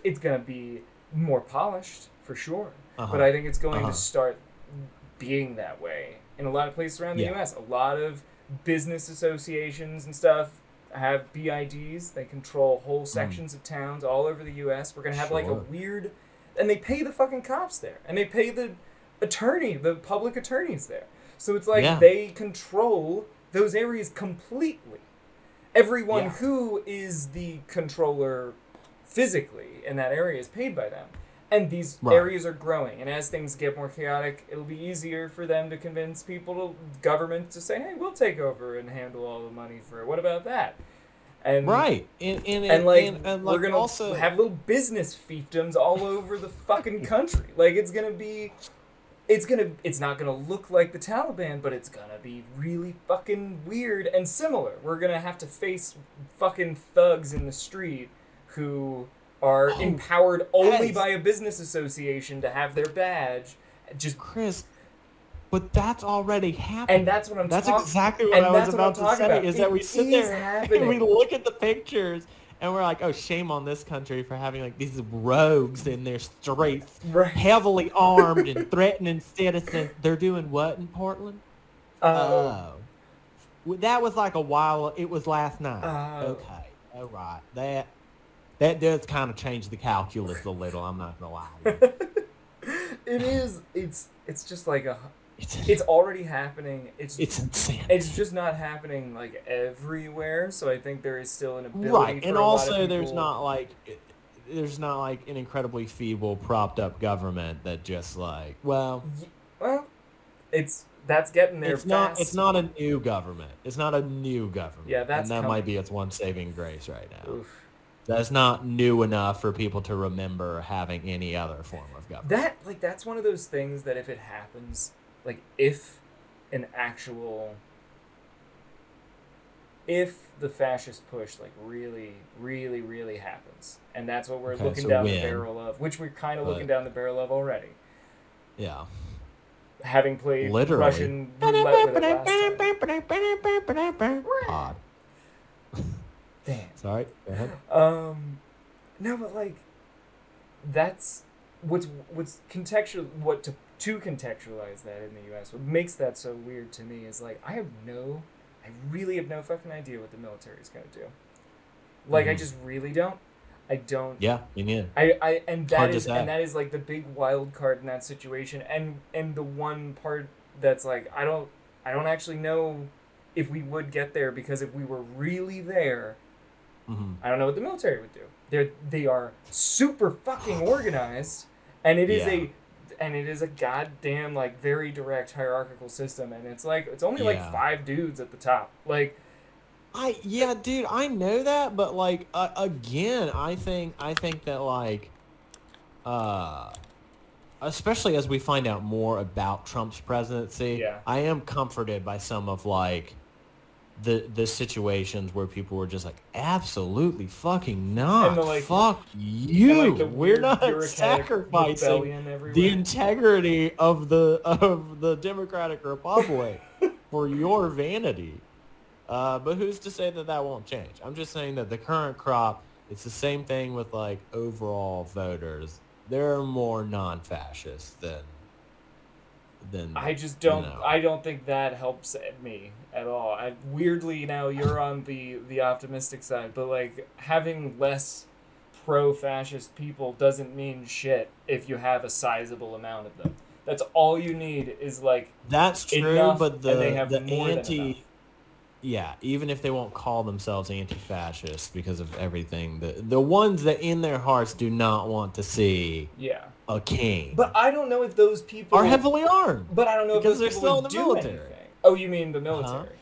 Speaker 2: it's going to be more polished for sure
Speaker 1: Uh-huh.
Speaker 2: but i think it's going
Speaker 1: Uh-huh.
Speaker 2: to start being that way in a lot of places around the us a lot of business associations and stuff have bids they control whole sections of towns all over the us we're going to have like a
Speaker 1: Mm.
Speaker 2: Weird and they pay the fucking cops there and they pay the attorney the public attorneys there so it's like
Speaker 1: Yeah.
Speaker 2: they control those areas completely everyone
Speaker 1: Yeah.
Speaker 2: who is the controller physically in that area is paid by them and these
Speaker 1: Right.
Speaker 2: areas are growing and as things get more chaotic it'll be easier for them to convince people to government to say hey we'll take over and handle all the money for it what about that and
Speaker 1: right, and and,
Speaker 2: and like,
Speaker 1: and, and,
Speaker 2: we're gonna
Speaker 1: also
Speaker 2: have little business fiefdoms all over the fucking country. Like it's gonna be, it's gonna, it's not gonna look like the Taliban, but it's gonna be really fucking weird and similar. We're gonna have to face fucking thugs in the street who are
Speaker 1: Oh,
Speaker 2: empowered only
Speaker 1: yes.
Speaker 2: by a business association to have their badge. Just
Speaker 1: Chris, but that's already happening.
Speaker 2: and that's what I'm
Speaker 1: That's
Speaker 2: talking.
Speaker 1: exactly what I was
Speaker 2: that's what I'm
Speaker 1: about to say.
Speaker 2: about.
Speaker 1: Is that
Speaker 2: It
Speaker 1: we sit there and we look at the pictures and we're like, oh, shame on this country for having like these rogues in their streets,
Speaker 2: Right.
Speaker 1: heavily armed and threatening citizens. They're doing what in Portland?
Speaker 2: Uh,
Speaker 1: Oh, that was like a while. It was last night.
Speaker 2: Oh.
Speaker 1: Okay, all right. That that does kind of change the calculus a little. I'm not gonna lie.
Speaker 2: it is. It's. It's just like a.
Speaker 1: It's
Speaker 2: It's already happening. It's.
Speaker 1: it's insane.
Speaker 2: It's just not happening like everywhere. So I think there is still an ability.
Speaker 1: right and
Speaker 2: a lot of
Speaker 1: also there's not like there's not like an incredibly feeble propped up government that just like well
Speaker 2: Well, it's that's getting there.
Speaker 1: it's not it's not a new government it's not a new government
Speaker 2: Yeah, that's
Speaker 1: and that
Speaker 2: coming.
Speaker 1: might be its one saving grace right now
Speaker 2: Oof.
Speaker 1: That's not new enough for people to remember having any other form of government
Speaker 2: That like that's one of those things that if it happens, like if an actual if the fascist push like really, really, really happens, and that's what we're
Speaker 1: Okay,
Speaker 2: looking
Speaker 1: so
Speaker 2: down the barrel of, which we're kind of
Speaker 1: But-
Speaker 2: looking down the barrel of already,
Speaker 1: yeah
Speaker 2: having played
Speaker 1: Literally.
Speaker 2: Russian roulette with it last time.
Speaker 1: Pod.
Speaker 2: Damn.
Speaker 1: sorry
Speaker 2: Um, no, but like, that's what's what's contextual. What to to contextualize that in the U.S. What makes that so weird to me is like I have no, I really have no fucking idea what the military is gonna do. Like I
Speaker 1: Mhm.
Speaker 2: just really don't. I don't.
Speaker 1: yeah me neither
Speaker 2: I, I and
Speaker 1: hard
Speaker 2: that
Speaker 1: to
Speaker 2: is and that is like the big wild card in that situation and and the one part that's like I don't I don't actually know if we would get there because if we were really there
Speaker 1: hmm
Speaker 2: I don't know what the military would do. They're they are super fucking organized, and it is
Speaker 1: Yeah.
Speaker 2: a and it is a goddamn like very direct hierarchical system, and it's like it's only like five dudes at the top. Like
Speaker 1: I yeah, dude, I know that, but like uh, again, I think I think that like uh especially as we find out more about Trump's presidency,
Speaker 2: Yeah.
Speaker 1: I am comforted by some of like the the situations where people were just like absolutely fucking not
Speaker 2: the, like-
Speaker 1: fuck you
Speaker 2: like,
Speaker 1: we're not sacrificing the integrity of the of the Democratic Republic for your vanity. Uh, but who's to say that that won't change? I'm just saying that the current crop, it's the same thing with like overall voters. They're more non-fascist than than
Speaker 2: I just don't.
Speaker 1: know.
Speaker 2: I don't think that helps me at all. I weirdly now you're on the the optimistic side, but like having less pro-fascist people doesn't mean shit if you have a sizable amount of them. That's all you need is like
Speaker 1: That's true, but the
Speaker 2: they have
Speaker 1: the anti yeah, even if they won't call themselves anti-fascist because of everything, the the ones that in their hearts do not want to see
Speaker 2: yeah.
Speaker 1: A king
Speaker 2: But I don't know if those people
Speaker 1: are heavily armed.
Speaker 2: But I don't know
Speaker 1: because
Speaker 2: if
Speaker 1: they're
Speaker 2: those people
Speaker 1: still in the military.
Speaker 2: anything. Oh, you mean the military?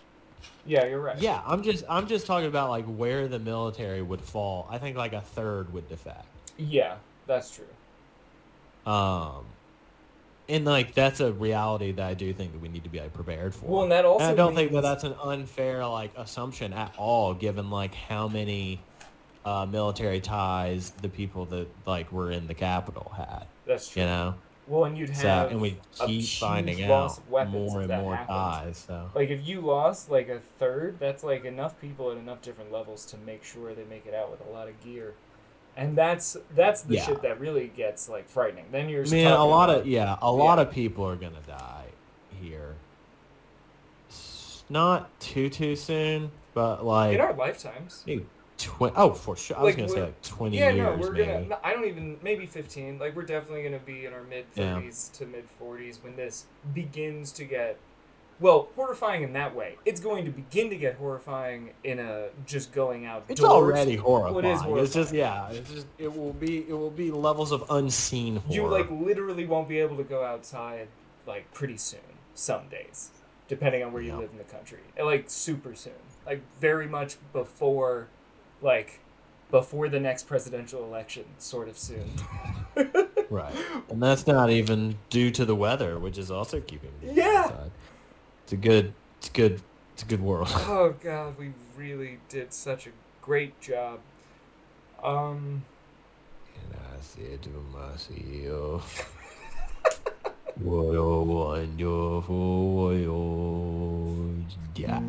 Speaker 2: Yeah, you're right.
Speaker 1: Yeah, I'm just I'm just talking about like where the military would fall. I think like a third would defect.
Speaker 2: Yeah, that's true.
Speaker 1: Um, and like that's a reality that I do think that we need to be like prepared for.
Speaker 2: Well, and that also
Speaker 1: And I don't think that that's an unfair like assumption at all, given like how many uh, military ties the people that like were in the Capitol had.
Speaker 2: That's true.
Speaker 1: You know,
Speaker 2: Well, and you'd
Speaker 1: so
Speaker 2: have
Speaker 1: and we keep finding out more and more ties. So
Speaker 2: Like if you lost like a third, that's like enough people at enough different levels to make sure they make it out with a lot of gear. And that's that's the
Speaker 1: Yeah.
Speaker 2: shit that really gets like frightening. Then you're
Speaker 1: man, a lot of yeah, a lot
Speaker 2: Yeah.
Speaker 1: of people are gonna die here. Not too too soon, but like
Speaker 2: in our lifetimes.
Speaker 1: maybe twi- Oh, for sure. I was
Speaker 2: Like,
Speaker 1: gonna say like twenty
Speaker 2: Yeah,
Speaker 1: years.
Speaker 2: no, we're
Speaker 1: maybe.
Speaker 2: gonna. I don't even maybe fifteen. Like we're definitely gonna be in our mid
Speaker 1: Yeah.
Speaker 2: thirties to mid forties when this begins to get, well, horrifying in that way. It's going to begin to get horrifying in a just going out.
Speaker 1: It's already horrifying.
Speaker 2: Well, it is
Speaker 1: It's just yeah. It's just it will be it will be levels of unseen horror.
Speaker 2: You like literally won't be able to go outside like pretty soon. Some days, depending on where you
Speaker 1: Yeah.
Speaker 2: live in the country, and, like super soon, like very much before like before the next presidential election, sort of soon.
Speaker 1: Right. And that's not even due to the weather, which is also keeping me
Speaker 2: Yeah.
Speaker 1: inside. It's a good it's good it's a good world.
Speaker 2: oh god, we really did such a great job. Um
Speaker 1: And I said to myself, What a wonderful world. Yeah.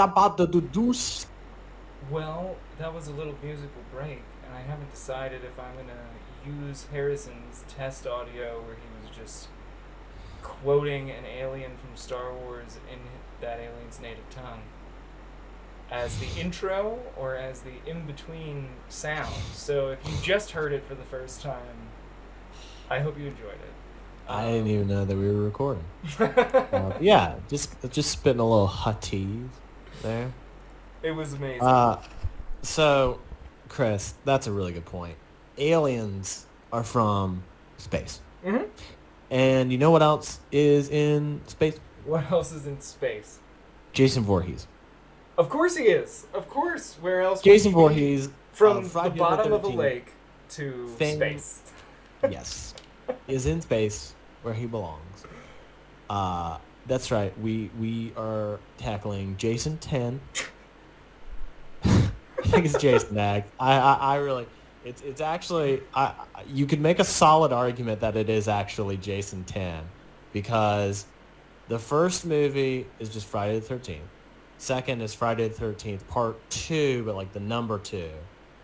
Speaker 1: About the deuce.
Speaker 2: well, that was a little musical break, and I haven't decided if I'm gonna use Harrison's test audio where he was just quoting an alien from Star Wars in that alien's native tongue as the intro or as the in between sound. So if you just heard it for the first time, I hope you enjoyed it.
Speaker 1: I didn't even know that we were recording. Uh, yeah, just just spitting a little Huttese there.
Speaker 2: it was amazing.
Speaker 1: Uh, so, Chris, that's a really good point. Aliens are from space.
Speaker 2: hmm
Speaker 1: And you know what else is in space?
Speaker 2: What else is in space?
Speaker 1: Jason Voorhees.
Speaker 2: Of course he is. Of course. Where else? would
Speaker 1: Jason
Speaker 2: he be?
Speaker 1: Voorhees,
Speaker 2: From
Speaker 1: uh,
Speaker 2: the bottom of a lake to
Speaker 1: thing-
Speaker 2: space.
Speaker 1: yes, is in space where he belongs. Uh, that's right. We we are tackling Jason Ten. I think it's Jason Tag. I I really. It's it's actually I I- you could make a solid argument that it is actually Jason Ten, because the first movie is just Friday the Thirteenth. Second is Friday the Thirteenth Part Two, but like the number two.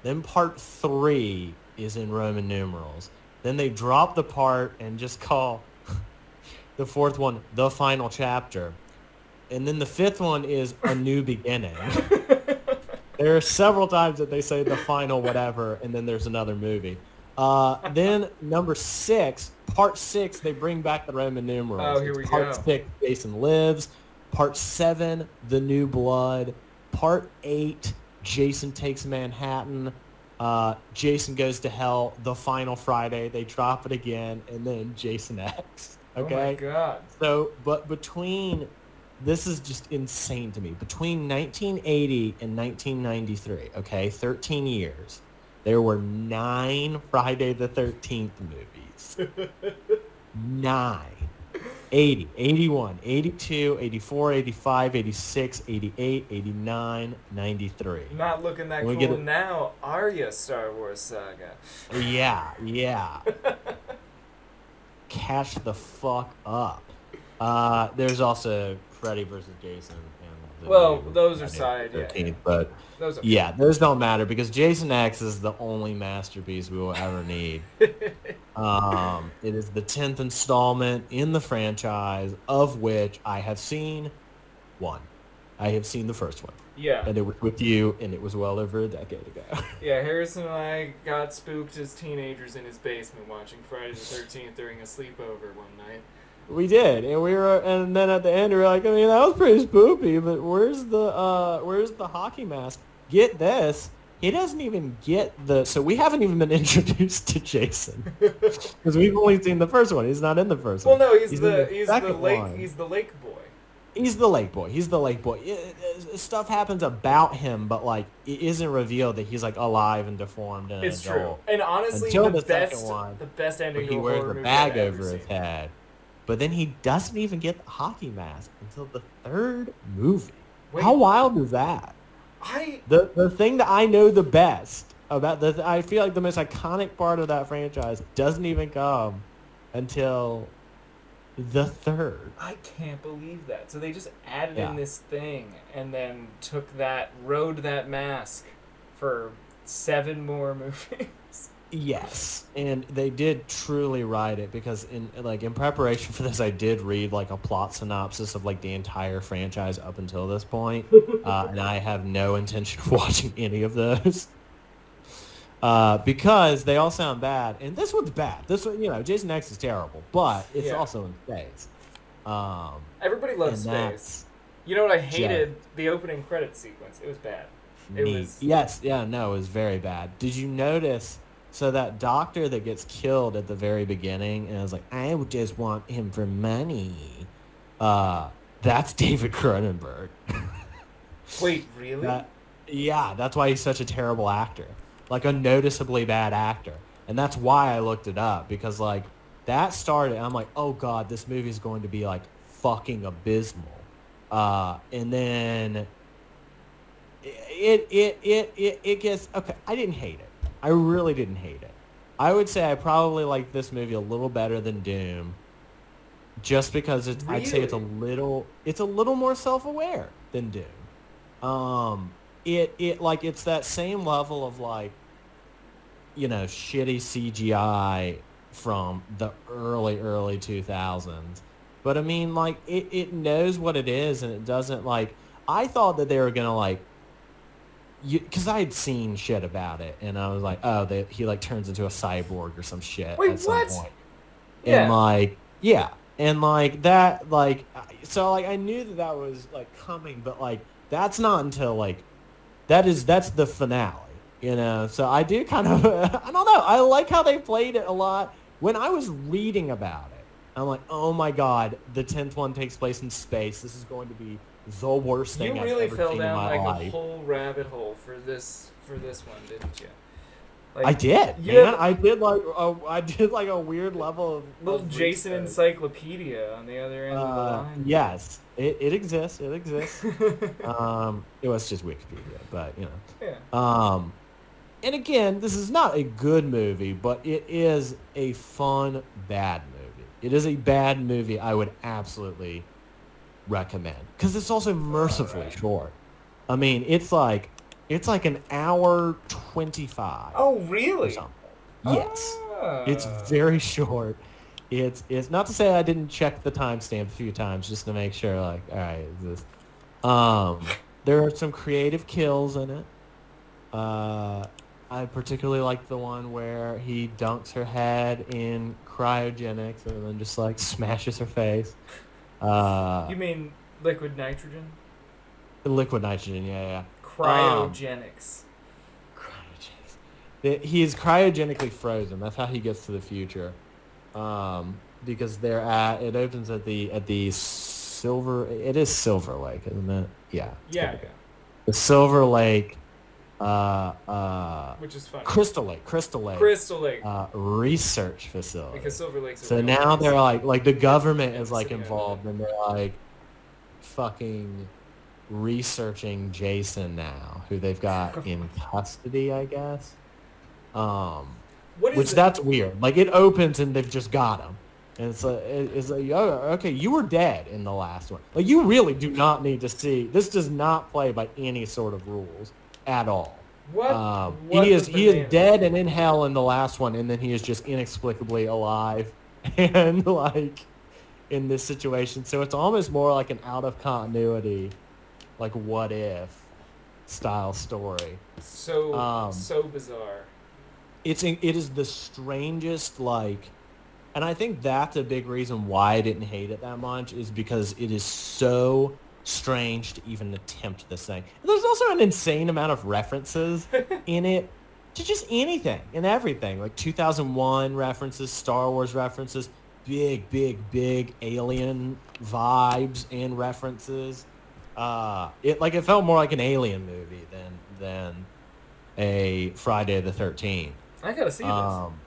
Speaker 1: Then Part Three is in Roman numerals. Then they drop the part and just call the fourth one the final chapter. And then the fifth one is a new beginning. there are several times that they say the final whatever, and then there's another movie. Uh, then number six, part six, they bring back the Roman numerals.
Speaker 2: Oh, here we
Speaker 1: part
Speaker 2: go.
Speaker 1: six, Jason lives. Part seven, the new blood. Part eight, Jason takes Manhattan. Uh, Jason goes to hell. The final Friday, they drop it again, and then Jason X. Okay.
Speaker 2: Oh my god.
Speaker 1: So, but between, this is just insane to me. Between 1980 and 1993, okay, 13 years, there were nine Friday the 13th movies. nine. 80, 81, 82, 84, 85, 86, 88, 89, 93.
Speaker 2: Not looking that cool now, are ya, Star Wars Saga?
Speaker 1: Yeah, yeah. Catch the fuck up. Uh, there's also Freddy versus Jason. And
Speaker 2: Well, those are side,
Speaker 1: the
Speaker 2: yeah,
Speaker 1: 13th, But
Speaker 2: Those are
Speaker 1: yeah, those don't matter because Jason X is the only masterpiece we will ever need. um, it is the tenth installment in the franchise, of which I have seen one. I have seen the first one,
Speaker 2: yeah.
Speaker 1: and it was with you, and it was well over a decade ago.
Speaker 2: Yeah, Harrison and I got spooked as teenagers in his basement watching Friday the 13th during a sleepover one night.
Speaker 1: We did, and we were, and then at the end we were like, I mean, that was pretty spoopy, but where's the, uh, where's the hockey mask? Get this, he doesn't even get the. So we haven't even been introduced to Jason because we've only seen the first one. He's not in the first
Speaker 2: Well,
Speaker 1: one.
Speaker 2: Well, no, he's,
Speaker 1: in
Speaker 2: the he's the lake
Speaker 1: one.
Speaker 2: he's the lake boy.
Speaker 1: He's the lake boy. He's the lake boy. It- it- stuff happens about him, but like it isn't revealed that he's like alive and deformed and
Speaker 2: It's true. And honestly,
Speaker 1: Until
Speaker 2: the,
Speaker 1: the second
Speaker 2: best
Speaker 1: one,
Speaker 2: the best ending
Speaker 1: he
Speaker 2: a
Speaker 1: wears the bag over his
Speaker 2: seen.
Speaker 1: head. But then he doesn't even get the hockey mask until the third movie.
Speaker 2: Wait.
Speaker 1: How wild is that?
Speaker 2: I
Speaker 1: The the thing that I know the best about the I feel like the most iconic part of that franchise doesn't even come until the third.
Speaker 2: I can't believe that. So they just added
Speaker 1: Yeah.
Speaker 2: in this thing and then took that rode that mask for seven more movies.
Speaker 1: Yes, and they did truly write it because in like in preparation for this, I did read like a plot synopsis of like the entire franchise up until this point, uh, and I have no intention of watching any of those uh, because they all sound bad. And this one's bad. This one, you know, Jason X is terrible, but it's
Speaker 2: Yeah.
Speaker 1: also in space. Um,
Speaker 2: Everybody loves space. You know what I hated? The opening credit sequence. It was bad. It
Speaker 1: neat.
Speaker 2: was-
Speaker 1: Yes, yeah, no, it was very bad. Did you notice? So that doctor that gets killed at the very beginning, and I was like, I would just want him for money. Uh, that's David Cronenberg.
Speaker 2: Wait, really?
Speaker 1: That, yeah, that's why he's such a terrible actor. Like a noticeably bad actor. And that's why I looked it up because like that started I'm like, "Oh god, this movie's going to be like fucking abysmal." Uh and then it it it it, it gets okay, I didn't hate it. I really didn't hate it. I would say I probably like this movie a little better than Doom just because it's I'd say it's a little it's a little more self-aware than Doom um it it like it's that same level of like you know shitty cgi from the early early 2000s but i mean like it, it knows what it is and it doesn't like i thought that they were gonna like you because i had seen shit about it and i was like oh they, he like turns into a cyborg or some shit
Speaker 2: Wait,
Speaker 1: at some
Speaker 2: what?
Speaker 1: point
Speaker 2: Yeah.
Speaker 1: and like yeah and like that like so like i knew that that was like coming but like that's not until like that is that's the finale you know so i do kind of i don't know i like how they played it a lot when i was reading about it i'm like oh my god the 10th one takes place in space this is going to be the worst thing you
Speaker 2: really
Speaker 1: i've ever
Speaker 2: fell
Speaker 1: seen in
Speaker 2: down
Speaker 1: my
Speaker 2: like
Speaker 1: life
Speaker 2: a whole rabbit hole for this for this one, didn't you?
Speaker 1: Like, I did,
Speaker 2: yeah.
Speaker 1: man. I did like a, I did like a weird level of
Speaker 2: Little Jason
Speaker 1: research.
Speaker 2: Encyclopedia on the other end of the
Speaker 1: Uh,
Speaker 2: line.
Speaker 1: yes, it, it exists. It exists. um, it was just Wikipedia, but you know.
Speaker 2: yeah.
Speaker 1: Um, and again, this is not a good movie, but it is a fun bad movie. It is a bad movie. I would absolutely recommend because it's also mercifully
Speaker 2: Alright.
Speaker 1: short. I mean, it's like it's like an hour twenty five.
Speaker 2: Oh, really?
Speaker 1: Yes. It's
Speaker 2: Ah.
Speaker 1: very short. It's it's not to say I didn't check the timestamp a few times just to make sure like all right is this um there are some creative kills in it. Uh I particularly like the one where he dunks her head in cryogenics and then just like smashes her face. Uh
Speaker 2: You mean liquid nitrogen?
Speaker 1: liquid nitrogen, yeah, yeah.
Speaker 2: Cryogenics.
Speaker 1: Cryogenics. He is cryogenically frozen. That's how he gets to the future. Um, because they're at it opens at the at the silver. It is Silver Lake, isn't it? Yeah.
Speaker 2: yeah, yeah.
Speaker 1: The Silver Lake, uh, uh,
Speaker 2: Which is funny.
Speaker 1: Crystal Lake, Crystal Lake,
Speaker 2: Crystal Lake.
Speaker 1: uh, research facility.
Speaker 2: because Silver Lake's
Speaker 1: So now
Speaker 2: place.
Speaker 1: they're like, like the government
Speaker 2: Yeah,
Speaker 1: is like involved, and they're like, fucking researching Jason now, who they've got in custody, I guess. Um, which that's weird. Like it opens and they've just got him, and it's like, it's like, oh, okay, you were dead in the last one. Like you really do not need to see. This does not play by any sort of rules at all.
Speaker 2: What?
Speaker 1: Um,
Speaker 2: what
Speaker 1: he is he is dead and in hell in the last one, and then he is just inexplicably alive, and like in this situation. So it's almost more like an out of continuity, like what if style story.
Speaker 2: So
Speaker 1: um,
Speaker 2: so bizarre.
Speaker 1: It's it is the strangest like, and I think that's a big reason why I didn't hate it that much is because it is so strange to even attempt this thing. And there's also an insane amount of references in it to just anything and everything, like 2001 references, Star Wars references, big, big, big alien vibes and references. Uh, it like it felt more like an alien movie than than a Friday the 13th.
Speaker 2: I gotta see this.
Speaker 1: Um,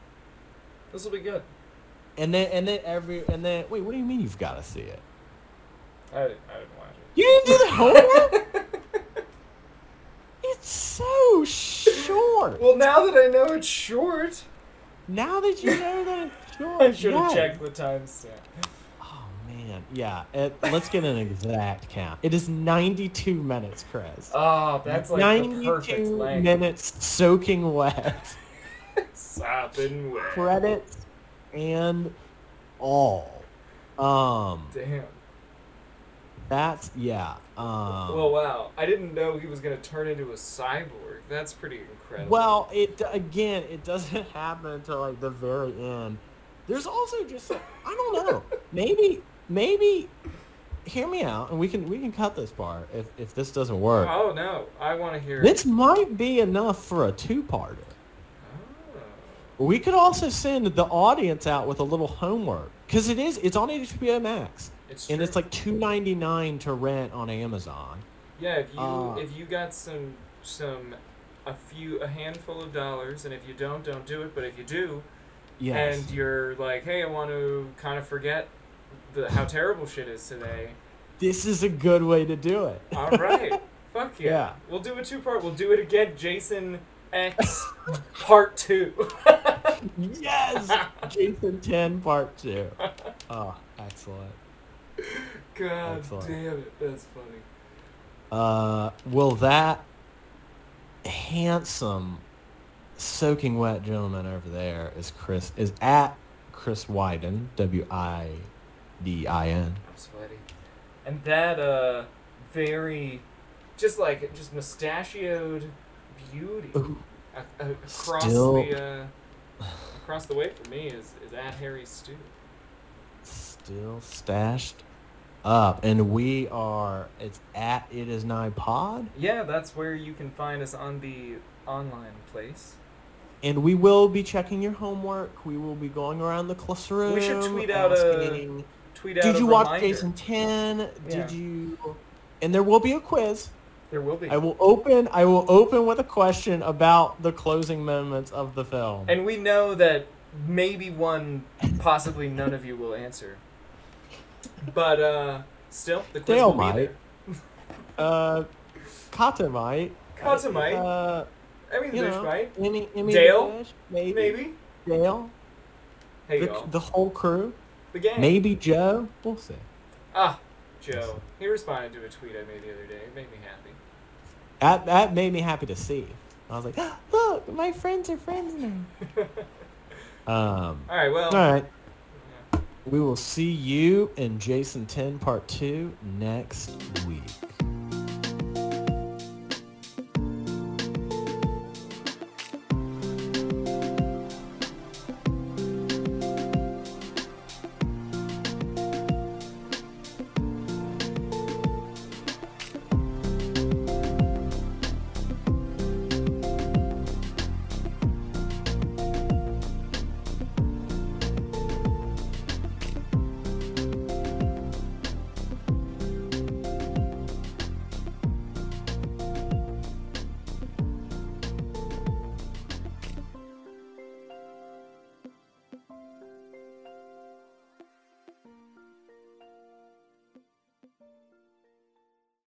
Speaker 2: This will be good.
Speaker 1: and then and then every and then wait, what do you mean you've got to see it?
Speaker 2: I didn't, I didn't watch it.
Speaker 1: You didn't do the homework. it's so short.
Speaker 2: well, now that I know it's short,
Speaker 1: Now that you know that it's short,
Speaker 2: I should have
Speaker 1: yeah.
Speaker 2: checked the timestamp.
Speaker 1: Oh man, yeah. It, let's get an exact count. It is 92 minutes, Chris.
Speaker 2: Oh, that's like the perfect
Speaker 1: 92
Speaker 2: length.
Speaker 1: minutes soaking wet.
Speaker 2: Sopping wet.
Speaker 1: credits and all. Um,
Speaker 2: Damn.
Speaker 1: that's yeah. Um,
Speaker 2: well, wow. I didn't know he was gonna turn into a cyborg. That's pretty incredible.
Speaker 1: Well, it again, it doesn't happen until like the very end. There's also just I don't know. maybe maybe hear me out, and we can we can cut this part if if this doesn't work.
Speaker 2: Oh no, I want to hear.
Speaker 1: This might be enough for a two-parter. We could also send the audience out with a little homework because it is it's on HBO Max
Speaker 2: It's
Speaker 1: and it's like two ninety nine to rent on Amazon.
Speaker 2: Yeah, if you
Speaker 1: Uh,
Speaker 2: if you got some some a few a handful of dollars, and if you don't, don't do it. But if you do,
Speaker 1: Yes.
Speaker 2: and you're like, hey, I want to kind of forget the how terrible shit is today.
Speaker 1: this is a good way to do it.
Speaker 2: All right, fuck yeah.
Speaker 1: Yeah.
Speaker 2: We'll do a two part. We'll do it again. Jason X Part Two.
Speaker 1: yes, Jason Ten Part Two. Oh, excellent.
Speaker 2: God
Speaker 1: Excellent.
Speaker 2: damn it, that's funny.
Speaker 1: Uh, will that handsome, soaking wet gentleman over there is Chris is at Chris Widin W I D I N.
Speaker 2: I'm sweaty. And that uh, very, just like just mustachioed beauty
Speaker 1: Ooh,
Speaker 2: across
Speaker 1: Still-
Speaker 2: the uh, across the way from me is is at Harry Stew.
Speaker 1: Still stashed up, and we are. It's at it is nigh pod,
Speaker 2: Yeah, that's where you can find us on the online place.
Speaker 1: and we will be checking your homework. We will be going around the classroom.
Speaker 2: We should tweet out a Tweet out
Speaker 1: Did
Speaker 2: a
Speaker 1: you watch. Jason Ten?
Speaker 2: Yeah.
Speaker 1: Did you? And there will be a quiz.
Speaker 2: There will be.
Speaker 1: I will open. I will open with a question about the closing moments of the film.
Speaker 2: And we know that maybe one, possibly none of you will answer. But uh, still, the quiz
Speaker 1: Dale
Speaker 2: will
Speaker 1: might.
Speaker 2: be
Speaker 1: uh, Kata might.
Speaker 2: there. Kata might.
Speaker 1: Uh,
Speaker 2: I mean,
Speaker 1: know,
Speaker 2: might.
Speaker 1: Emmy, Emmy
Speaker 2: Dale?
Speaker 1: Bish, maybe.
Speaker 2: Maybe.
Speaker 1: Dale.
Speaker 2: Hey
Speaker 1: the,
Speaker 2: y'all.
Speaker 1: the whole crew.
Speaker 2: The gang.
Speaker 1: Maybe Joe. We'll see.
Speaker 2: Ah, Joe. He responded to a tweet I made the other day. It made me happy.
Speaker 1: That that made me happy to see. I was like, look, my friends are friends now. Um.
Speaker 2: All right. Well.
Speaker 1: All right.
Speaker 2: yeah.
Speaker 1: We will see you in Jason 10 Part 2 next week.